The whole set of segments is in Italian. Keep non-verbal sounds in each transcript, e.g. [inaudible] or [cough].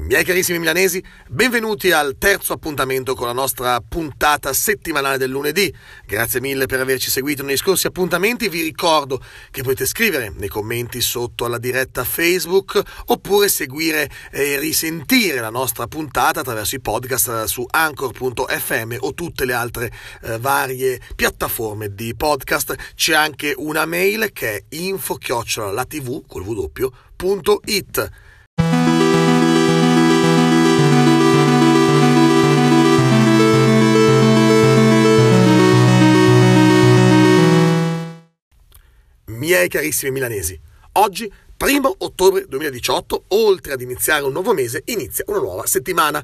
Miei carissimi milanesi, benvenuti al terzo appuntamento con la nostra puntata settimanale del lunedì. Grazie mille per averci seguito negli scorsi appuntamenti. Vi ricordo che potete scrivere nei commenti sotto alla diretta Facebook oppure seguire e risentire la nostra puntata attraverso i podcast su anchor.fm o tutte le altre eh, varie piattaforme di podcast. C'è anche una mail che è info-latv. Miei carissimi milanesi. Oggi, primo ottobre 2018, oltre ad iniziare un nuovo mese, inizia una nuova settimana.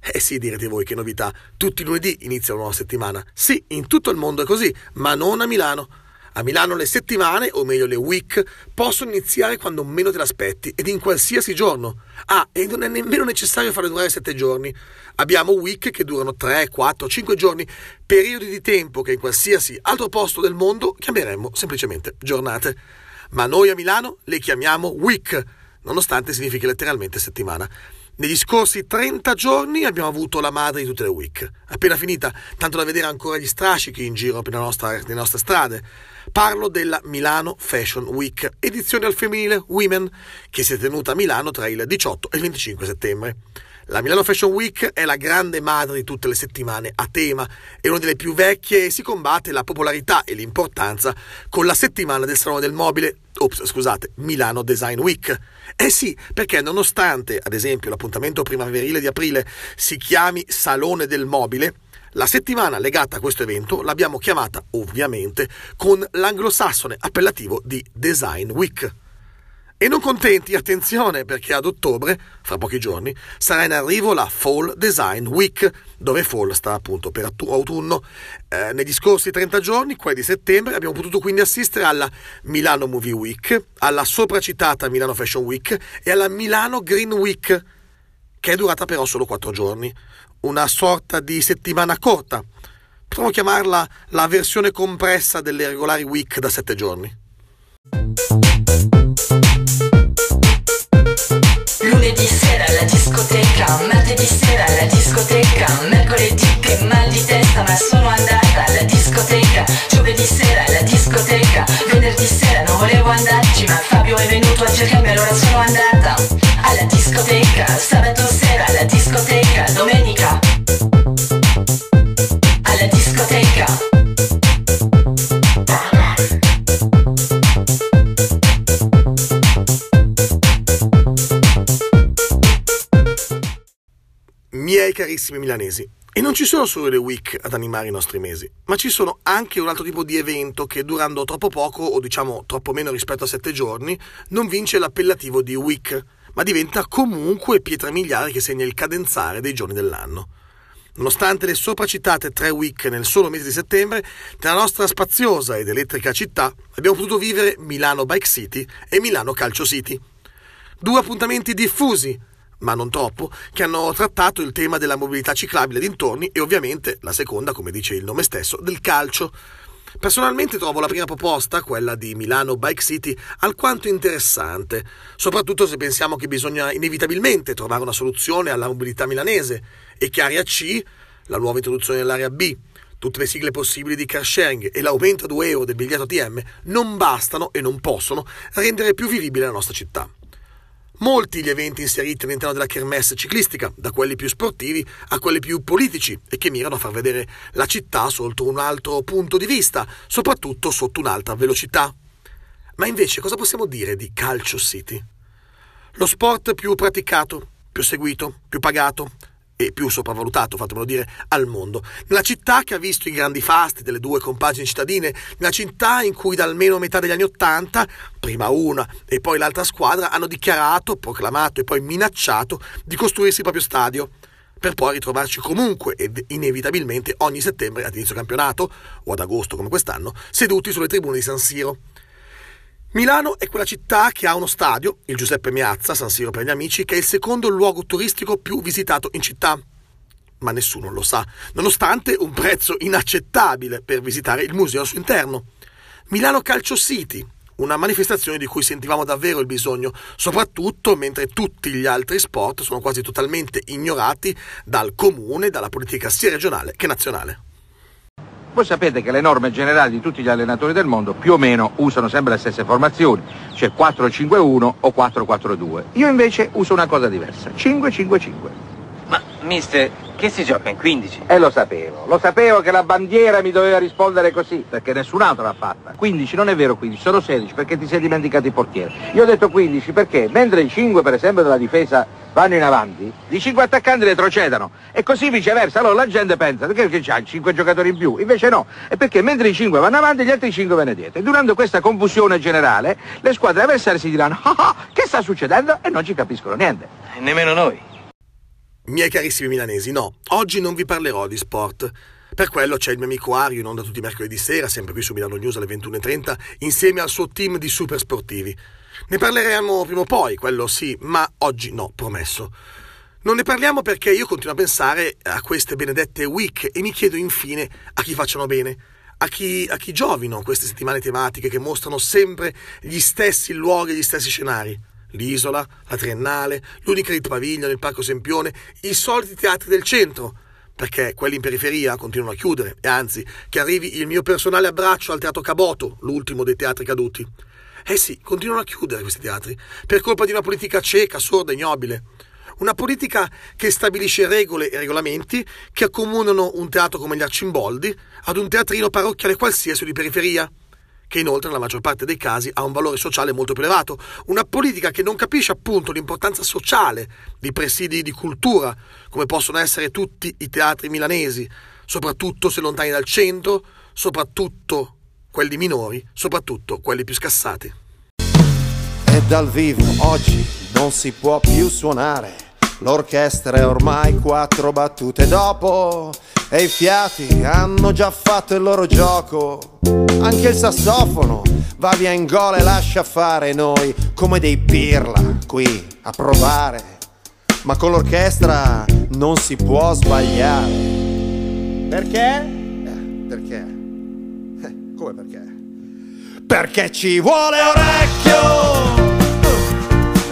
Eh sì, direte voi che novità, tutti i lunedì inizia una nuova settimana. Sì, in tutto il mondo è così, ma non a Milano. A Milano le settimane, o meglio le week, possono iniziare quando meno te l'aspetti ed in qualsiasi giorno. Ah, e non è nemmeno necessario farle durare sette giorni. Abbiamo week che durano 3, 4, 5 giorni, periodi di tempo che in qualsiasi altro posto del mondo chiameremmo semplicemente giornate. Ma noi a Milano le chiamiamo week, nonostante significhi letteralmente settimana. Negli scorsi 30 giorni abbiamo avuto la madre di tutte le week. Appena finita, tanto da vedere ancora gli strascichi in giro per le nostre, strade. Parlo della Milano Fashion Week, edizione al femminile Women, che si è tenuta a Milano tra il 18 e il 25 settembre. La Milano Fashion Week è la grande madre di tutte le settimane a tema, è una delle più vecchie e si combatte la popolarità e l'importanza con la settimana del Salone del Mobile, ops, scusate, Milano Design Week. Eh sì, perché nonostante, ad esempio, l'appuntamento primaverile di aprile si chiami Salone del Mobile, la settimana legata a questo evento l'abbiamo chiamata, ovviamente, con l'anglosassone appellativo di Design Week. E non contenti, attenzione, perché ad ottobre, fra pochi giorni, sarà in arrivo la Fall Design Week, dove Fall sta appunto per autunno. Eh, negli scorsi 30 giorni, quelli di settembre, abbiamo potuto quindi assistere alla Milano Movie Week, alla sopracitata Milano Fashion Week e alla Milano Green Week, che è durata però solo 4 giorni. Una sorta di settimana corta. Potremmo chiamarla la versione compressa delle regolari week da 7 giorni. Discoteca, martedì sera alla discoteca, mercoledì che mal di testa ma sono andata alla discoteca, giovedì sera alla discoteca, venerdì sera non volevo andarci ma Fabio è venuto a cercarmi allora sono andata alla discoteca, sabato sera alla discoteca, domenica carissimi milanesi, e non ci sono solo le week ad animare i nostri mesi, ma ci sono anche un altro tipo di evento che durando troppo poco, o diciamo troppo meno rispetto a sette giorni, non vince l'appellativo di week, ma diventa comunque pietra miliare che segna il cadenzare dei giorni dell'anno. Nonostante le sopracitate tre week nel solo mese di settembre, nella nostra spaziosa ed elettrica città abbiamo potuto vivere Milano Bike City e Milano Calcio City. Due appuntamenti diffusi, ma non troppo, che hanno trattato il tema della mobilità ciclabile dintorni e ovviamente la seconda, come dice il nome stesso, del calcio. Personalmente trovo la prima proposta, quella di Milano Bike City, alquanto interessante, soprattutto se pensiamo che bisogna inevitabilmente trovare una soluzione alla mobilità milanese e che area C, la nuova introduzione dell'area B, tutte le sigle possibili di car sharing e l'aumento a 2 euro del biglietto ATM non bastano e non possono rendere più vivibile la nostra città. Molti gli eventi inseriti all'interno della kermesse ciclistica, da quelli più sportivi a quelli più politici e che mirano a far vedere la città sotto un altro punto di vista, soprattutto sotto un'alta velocità. Ma invece cosa possiamo dire di Calcio City? Lo sport più praticato, più seguito, più pagato, e più sopravvalutato, fatemelo dire, al mondo. Nella città che ha visto i grandi fasti delle due compagini cittadine, nella città in cui da almeno metà degli anni Ottanta, prima una e poi l'altra squadra, hanno dichiarato, proclamato e poi minacciato di costruirsi il proprio stadio per poi ritrovarci comunque ed inevitabilmente ogni settembre ad inizio campionato, o ad agosto come quest'anno, seduti sulle tribune di San Siro. Milano è quella città che ha uno stadio, il Giuseppe Miazza, San Siro per gli amici, che è il secondo luogo turistico più visitato in città. Ma nessuno lo sa, nonostante un prezzo inaccettabile per visitare il museo al suo interno. Milano Calcio City, una manifestazione di cui sentivamo davvero il bisogno, soprattutto mentre tutti gli altri sport sono quasi totalmente ignorati dal comune, dalla politica sia regionale che nazionale. Voi sapete che le norme generali di tutti gli allenatori del mondo più o meno usano sempre le stesse formazioni, cioè 4-5-1 o 4-4-2. Io invece uso una cosa diversa, 5-5-5. Ma, mister, che si gioca in 15? E lo sapevo, lo sapevo che la bandiera mi doveva rispondere così, perché nessun altro l'ha fatta. 15 non è vero 15, sono 16 perché ti sei dimenticato il portiere. Io ho detto 15 perché mentre i 5 per esempio della difesa vanno in avanti, i 5 attaccanti retrocedano e così viceversa. Allora la gente pensa perché c'ha 5 giocatori in più, invece no, è perché mentre i 5 vanno avanti gli altri 5 vanno dietro. E durante questa confusione generale le squadre avversarie si diranno ah, ah, che sta succedendo e non ci capiscono niente. E nemmeno noi. Miei carissimi milanesi, no, oggi non vi parlerò di sport. Per quello c'è il mio amico Ario in onda tutti i mercoledì sera, sempre qui su Milano News alle 21.30, insieme al suo team di super sportivi. Ne parleremo prima o poi, quello sì, ma oggi no, promesso. Non ne parliamo perché io continuo a pensare a queste benedette week e mi chiedo infine a chi facciano bene, a chi, a chi giovino queste settimane tematiche che mostrano sempre gli stessi luoghi gli stessi scenari l'isola, la Triennale, l'Unicredit Pavilion, il Parco Sempione, i soliti teatri del centro, perché quelli in periferia continuano a chiudere e anzi che arrivi il mio personale abbraccio al Teatro Caboto, l'ultimo dei teatri caduti. Eh sì, continuano a chiudere questi teatri, per colpa di una politica cieca, sorda e ignobile. Una politica che stabilisce regole e regolamenti che accomunano un teatro come gli Arcimboldi ad un teatrino parrocchiale qualsiasi di periferia che inoltre nella maggior parte dei casi ha un valore sociale molto più elevato, una politica che non capisce appunto l'importanza sociale di presidi di cultura, come possono essere tutti i teatri milanesi, soprattutto se lontani dal centro, soprattutto quelli minori, soprattutto quelli più scassati. E dal vivo oggi non si può più suonare, l'orchestra è ormai quattro battute dopo e i fiati hanno già fatto il loro gioco. Anche il sassofono va via in gola e lascia fare noi come dei pirla qui a provare. Ma con l'orchestra non si può sbagliare. Perché? Eh, perché? Eh, come perché? Perché ci vuole orecchio!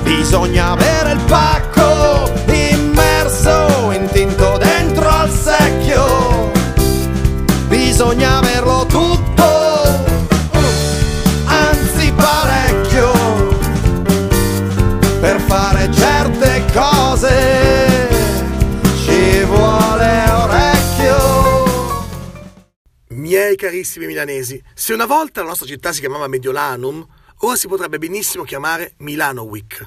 Bisogna avere il pacco immerso in tinto dentro al secchio. Bisogna averlo tutto, anzi parecchio, per fare certe cose. Miei carissimi milanesi, se una volta la nostra città si chiamava Mediolanum, ora si potrebbe benissimo chiamare Milano Week.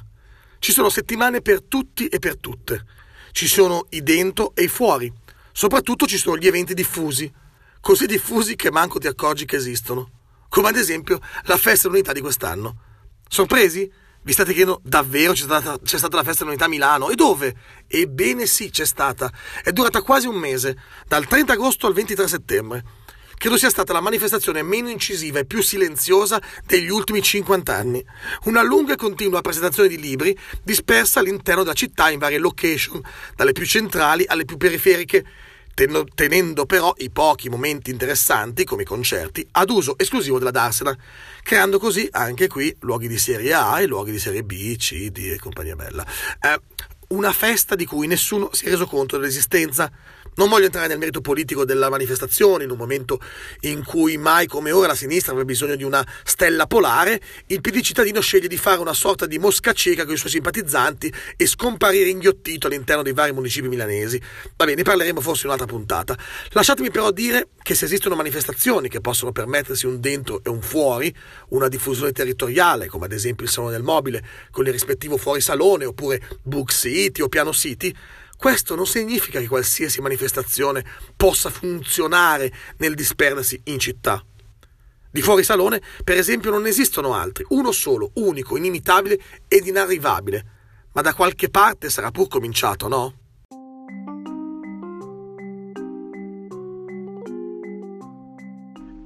Ci sono settimane per tutti e per tutte. Ci sono i dentro e i fuori. Soprattutto ci sono gli eventi diffusi. Così diffusi che manco ti accorgi che esistono. Come ad esempio la festa dell'unità di quest'anno. Sorpresi? Vi state chiedendo davvero c'è stata, c'è stata la festa dell'unità a Milano? E dove? Ebbene sì, c'è stata. È durata quasi un mese, dal 30 agosto al 23 settembre credo sia stata la manifestazione meno incisiva e più silenziosa degli ultimi 50 anni. Una lunga e continua presentazione di libri dispersa all'interno della città in varie location, dalle più centrali alle più periferiche, tenendo però i pochi momenti interessanti, come i concerti, ad uso esclusivo della Darsena, creando così anche qui luoghi di serie A e luoghi di serie B, C, D e compagnia bella. Eh, una festa di cui nessuno si è reso conto dell'esistenza. Non voglio entrare nel merito politico della manifestazione, in un momento in cui mai come ora la sinistra avrebbe bisogno di una stella polare, il PD cittadino sceglie di fare una sorta di mosca cieca con i suoi simpatizzanti e scomparire inghiottito all'interno dei vari municipi milanesi. Va bene, ne parleremo forse in un'altra puntata. Lasciatemi però dire che se esistono manifestazioni che possono permettersi un dentro e un fuori, una diffusione territoriale, come ad esempio il Salone del Mobile, con il rispettivo fuori salone, oppure Book City o Piano City, questo non significa che qualsiasi manifestazione possa funzionare nel disperdersi in città. Di fuori salone, per esempio, non esistono altri, uno solo, unico, inimitabile ed inarrivabile. Ma da qualche parte sarà pur cominciato, no?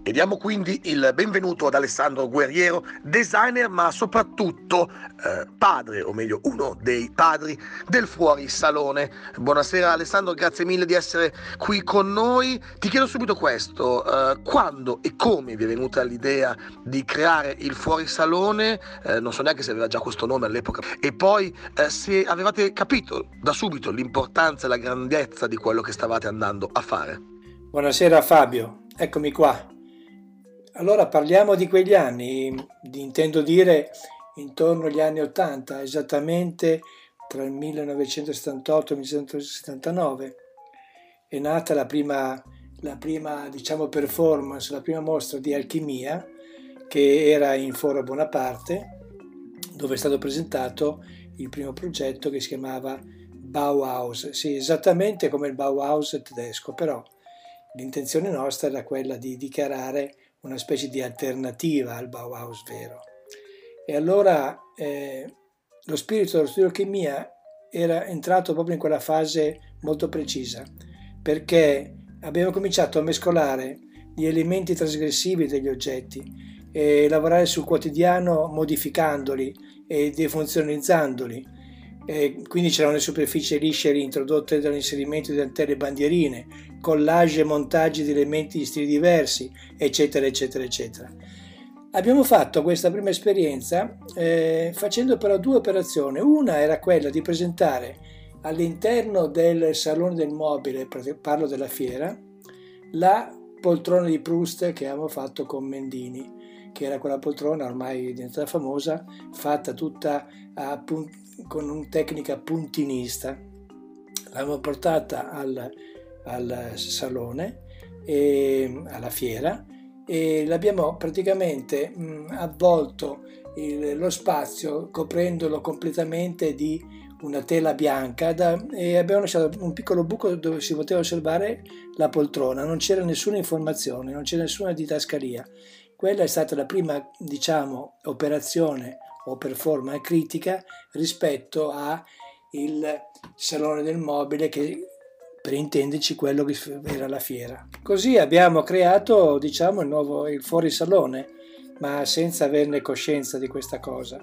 E diamo quindi il benvenuto ad Alessandro Guerriero, designer ma soprattutto eh, padre, o meglio uno dei padri del Fuori Salone. Buonasera Alessandro, grazie mille di essere qui con noi. Ti chiedo subito questo, eh, quando e come vi è venuta l'idea di creare il Fuori Salone? Eh, non so neanche se aveva già questo nome all'epoca. E poi eh, se avevate capito da subito l'importanza e la grandezza di quello che stavate andando a fare. Buonasera Fabio, eccomi qua. Allora parliamo di quegli anni, intendo dire intorno agli anni 80, esattamente tra il 1978 e il 1979. È nata la prima, la prima diciamo, performance, la prima mostra di alchimia che era in Foro Bonaparte, dove è stato presentato il primo progetto che si chiamava Bauhaus, sì, esattamente come il Bauhaus tedesco, però l'intenzione nostra era quella di dichiarare una specie di alternativa al Bauhaus vero. E allora eh, lo spirito dello studio chimia era entrato proprio in quella fase molto precisa, perché abbiamo cominciato a mescolare gli elementi trasgressivi degli oggetti e lavorare sul quotidiano modificandoli e defunzionalizzandoli eh, quindi c'erano le superfici lisce introdotte dall'inserimento di antenne bandierine, collage e montaggi di elementi di stili diversi, eccetera, eccetera, eccetera. Abbiamo fatto questa prima esperienza eh, facendo però due operazioni. Una era quella di presentare all'interno del Salone del Mobile, parlo della fiera, la poltrona di Proust che avevamo fatto con Mendini, che era quella poltrona ormai diventata famosa, fatta tutta a, con una tecnica puntinista. L'abbiamo portata al, al salone, e, alla fiera, e l'abbiamo praticamente mh, avvolto il, lo spazio coprendolo completamente di una tela bianca da, e abbiamo lasciato un piccolo buco dove si poteva osservare la poltrona, non c'era nessuna informazione, non c'era nessuna didascalia. Quella è stata la prima, diciamo, operazione o performance critica rispetto al Salone del Mobile che per intenderci quello che era la fiera. Così abbiamo creato diciamo il nuovo il fuorisalone ma senza averne coscienza di questa cosa.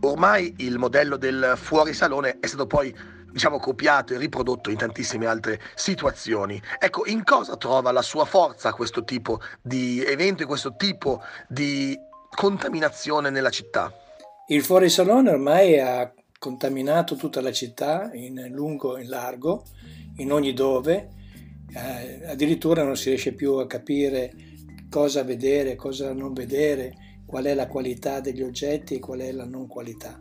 Ormai il modello del fuorisalone è stato poi diciamo copiato e riprodotto in tantissime altre situazioni. Ecco, in cosa trova la sua forza questo tipo di evento e questo tipo di contaminazione nella città? Il fuorisalone ormai ha contaminato tutta la città in lungo e in largo, in ogni dove, eh, addirittura non si riesce più a capire cosa vedere, cosa non vedere, qual è la qualità degli oggetti e qual è la non qualità.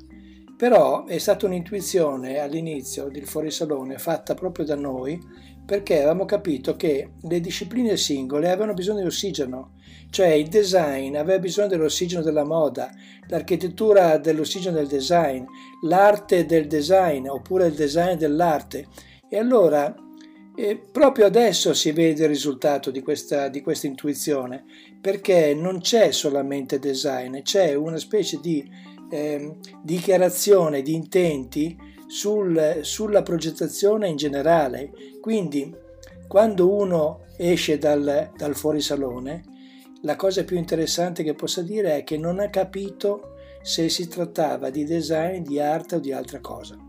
Però è stata un'intuizione all'inizio del fuorisalone fatta proprio da noi perché avevamo capito che le discipline singole avevano bisogno di ossigeno, cioè il design aveva bisogno dell'ossigeno della moda, l'architettura dell'ossigeno del design, l'arte del design oppure il design dell'arte. E allora eh, proprio adesso si vede il risultato di questa, di questa intuizione, perché non c'è solamente design, c'è una specie di eh, dichiarazione di intenti sul, sulla progettazione in generale. Quindi quando uno esce dal, dal fuorisalone, la cosa più interessante che possa dire è che non ha capito se si trattava di design, di arte o di altra cosa.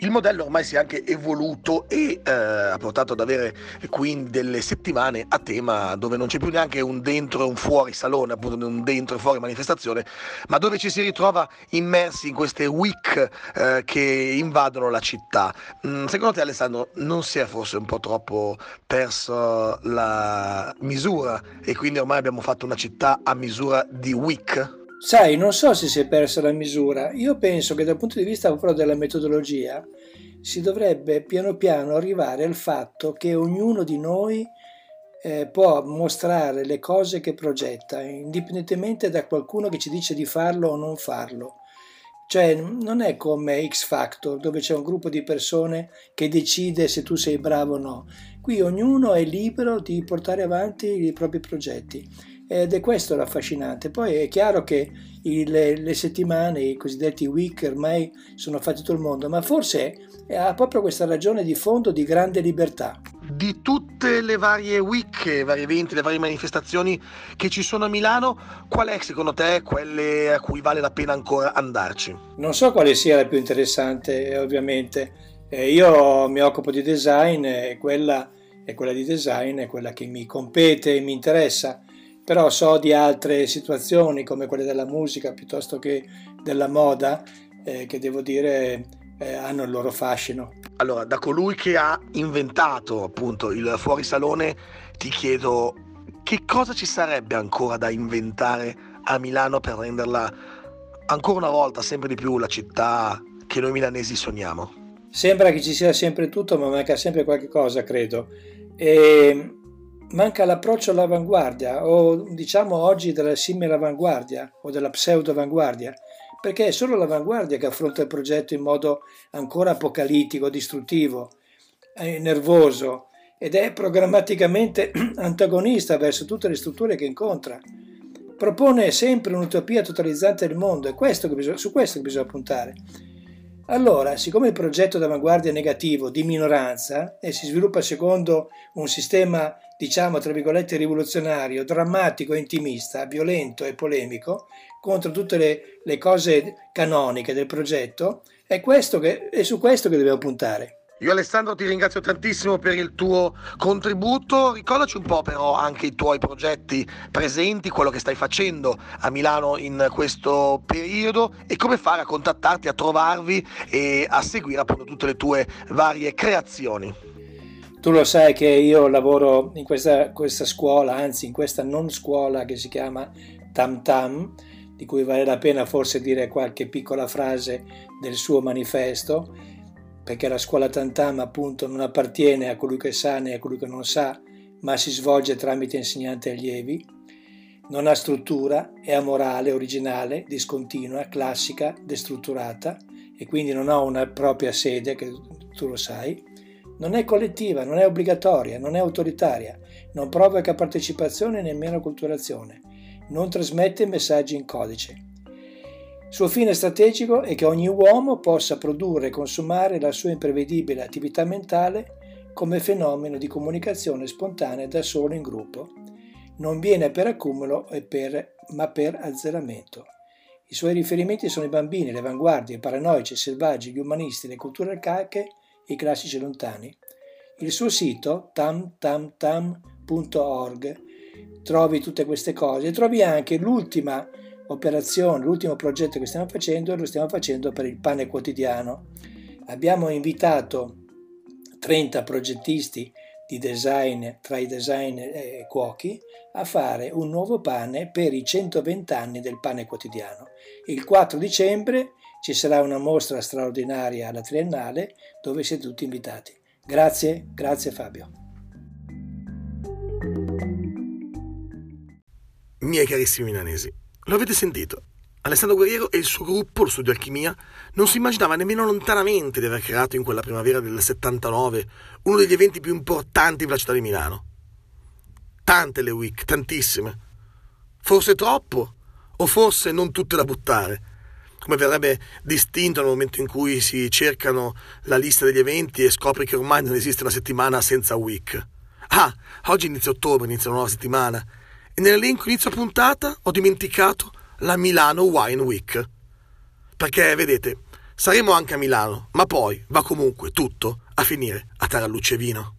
Il modello ormai si è anche evoluto e eh, ha portato ad avere quindi delle settimane a tema dove non c'è più neanche un dentro e un fuori salone, appunto un dentro e fuori manifestazione, ma dove ci si ritrova immersi in queste week eh, che invadono la città. Mm, secondo te Alessandro non si è forse un po' troppo perso la misura e quindi ormai abbiamo fatto una città a misura di week? Sai, non so se si è persa la misura. Io penso che dal punto di vista proprio della metodologia si dovrebbe piano piano arrivare al fatto che ognuno di noi eh, può mostrare le cose che progetta, indipendentemente da qualcuno che ci dice di farlo o non farlo. Cioè, non è come X Factor, dove c'è un gruppo di persone che decide se tu sei bravo o no. Qui ognuno è libero di portare avanti i propri progetti ed è questo l'affascinante. Poi è chiaro che il, le settimane, i cosiddetti week, ormai sono fatti tutto il mondo, ma forse ha proprio questa ragione di fondo di grande libertà. di tutte le varie week, i vari eventi, le varie manifestazioni che ci sono a Milano, qual è secondo te quelle a cui vale la pena ancora andarci? Non so quale sia la più interessante, ovviamente. Eh, io mi occupo di design e quella, e quella di design è quella che mi compete e mi interessa, però so di altre situazioni come quelle della musica piuttosto che della moda eh, che devo dire eh, hanno il loro fascino. Allora, da colui che ha inventato appunto il fuorisalone, ti chiedo che cosa ci sarebbe ancora da inventare a Milano per renderla ancora una volta sempre di più la città che noi milanesi sogniamo? Sembra che ci sia sempre tutto, ma manca sempre qualche cosa, credo. E manca l'approccio all'avanguardia, o diciamo oggi della simile avanguardia o della pseudo avanguardia perché è solo l'avanguardia che affronta il progetto in modo ancora apocalittico, distruttivo, nervoso ed è programmaticamente [clears throat] antagonista verso tutte le strutture che incontra. Propone sempre un'utopia totalizzante del mondo, è questo bisogna, su questo bisogna puntare. Allora, siccome il progetto d'avanguardia è negativo, di minoranza, e si sviluppa secondo un sistema, diciamo, tra virgolette, rivoluzionario, drammatico e intimista, violento e polemico, contro tutte le, le cose canoniche del progetto, è, che, è su questo che dobbiamo puntare. Io Alessandro ti ringrazio tantissimo per il tuo contributo, ricordaci un po' però anche i tuoi progetti presenti, quello che stai facendo a Milano in questo periodo e come fare a contattarti, a trovarvi e a seguire appunto tutte le tue varie creazioni. Tu lo sai che io lavoro in questa, questa scuola, anzi in questa non scuola che si chiama Tam Tam, di cui vale la pena forse dire qualche piccola frase del suo manifesto, perché la scuola Tantam appunto non appartiene a colui che sa né a colui che non sa, ma si svolge tramite insegnanti e allievi, non ha struttura, è amorale, originale, discontinua, classica, destrutturata e quindi non ha una propria sede, che tu lo sai, non è collettiva, non è obbligatoria, non è autoritaria, non provoca partecipazione e nemmeno culturazione non trasmette messaggi in codice. Suo fine strategico è che ogni uomo possa produrre e consumare la sua imprevedibile attività mentale come fenomeno di comunicazione spontanea da solo in gruppo. Non viene per accumulo per, ma per azzeramento. I suoi riferimenti sono i bambini, le avanguardie, i paranoici, i selvaggi, gli umanisti, le culture arcaiche i classici lontani. Il suo sito tamtamtam.org trovi tutte queste cose e trovi anche l'ultima operazione, l'ultimo progetto che stiamo facendo lo stiamo facendo per il pane quotidiano. Abbiamo invitato 30 progettisti di design, tra i design e cuochi, a fare un nuovo pane per i 120 anni del pane quotidiano. Il 4 dicembre ci sarà una mostra straordinaria alla Triennale dove siete tutti invitati. Grazie, grazie Fabio. Miei carissimi milanesi, lo avete sentito? Alessandro Guerriero e il suo gruppo, lo studio Alchimia, non si immaginava nemmeno lontanamente di aver creato in quella primavera del 79 uno degli eventi più importanti per la città di Milano. Tante le week, tantissime. Forse troppo, o forse non tutte da buttare. Come verrebbe distinto nel momento in cui si cercano la lista degli eventi e scopri che ormai non esiste una settimana senza week. Ah, oggi inizia ottobre, inizia una nuova settimana e nell'elenco inizio puntata ho dimenticato la Milano Wine Week. Perché, vedete, saremo anche a Milano, ma poi va comunque tutto a finire a Taralluce Vino.